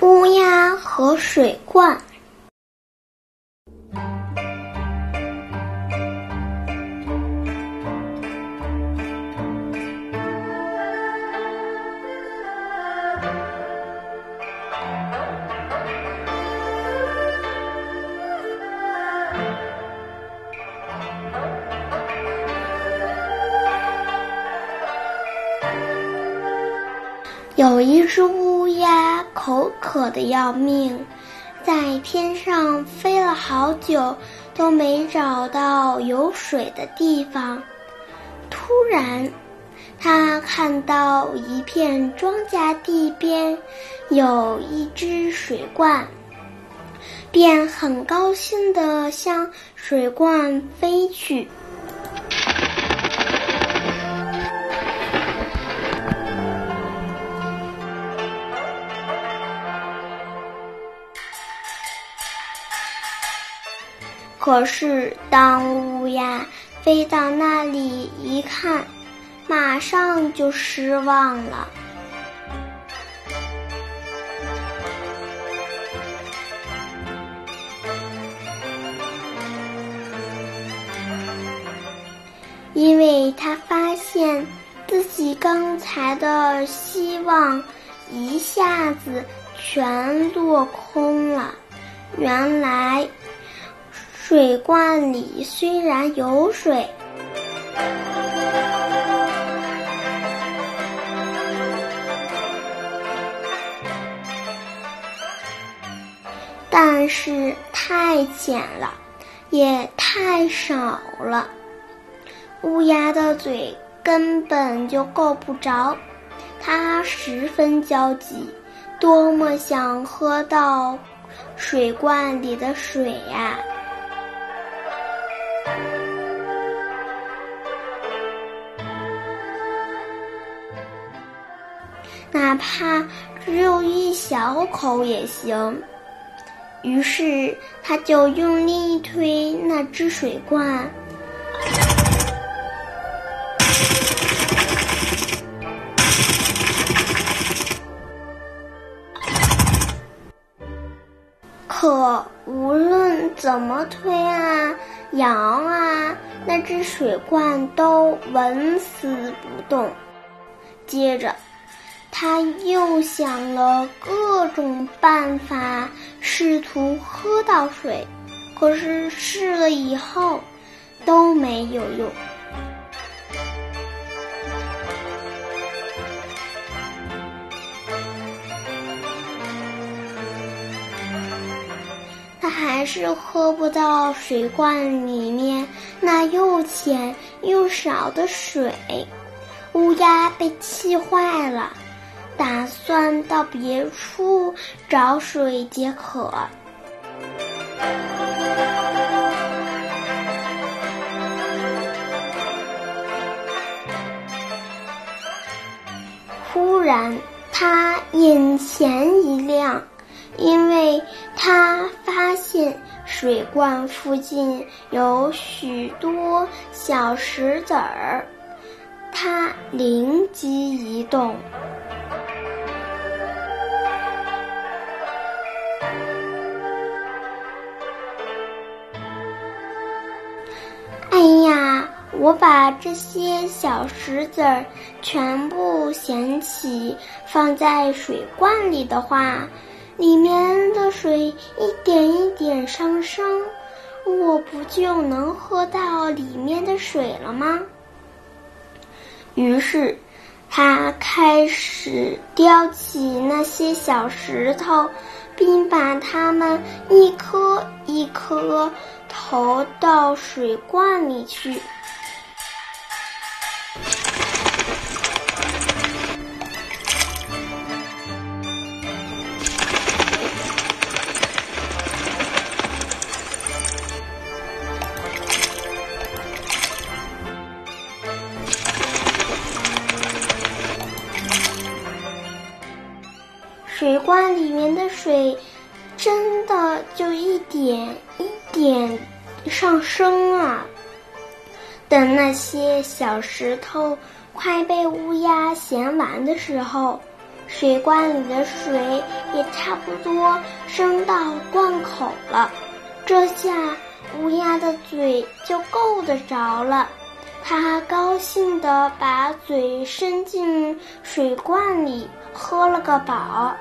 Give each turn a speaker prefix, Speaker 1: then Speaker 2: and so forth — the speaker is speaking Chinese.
Speaker 1: 乌鸦和水罐。有一只乌乌鸦口渴的要命，在天上飞了好久，都没找到有水的地方。突然，它看到一片庄稼地边有一只水罐，便很高兴地向水罐飞去。可是，当乌鸦飞到那里一看，马上就失望了。因为他发现自己刚才的希望一下子全落空了。原来。水罐里虽然有水，但是太浅了，也太少了。乌鸦的嘴根本就够不着，它十分焦急，多么想喝到水罐里的水呀！哪怕只有一小口也行。于是，他就用力一推那只水罐，可无论怎么推啊、摇啊，那只水罐都纹丝不动。接着。他又想了各种办法，试图喝到水，可是试了以后都没有用。他还是喝不到水罐里面那又浅又少的水，乌鸦被气坏了。打算到别处找水解渴。忽然，他眼前一亮，因为他发现水罐附近有许多小石子儿。他灵机一动。我把这些小石子儿全部捡起，放在水罐里的话，里面的水一点一点上升，我不就能喝到里面的水了吗？于是，他开始叼起那些小石头，并把它们一颗一颗投到水罐里去。水罐里面的水，真的就一点一点上升啊！等那些小石头快被乌鸦衔完的时候，水罐里的水也差不多升到罐口了。这下乌鸦的嘴就够得着了。它高兴地把嘴伸进水罐里，喝了个饱。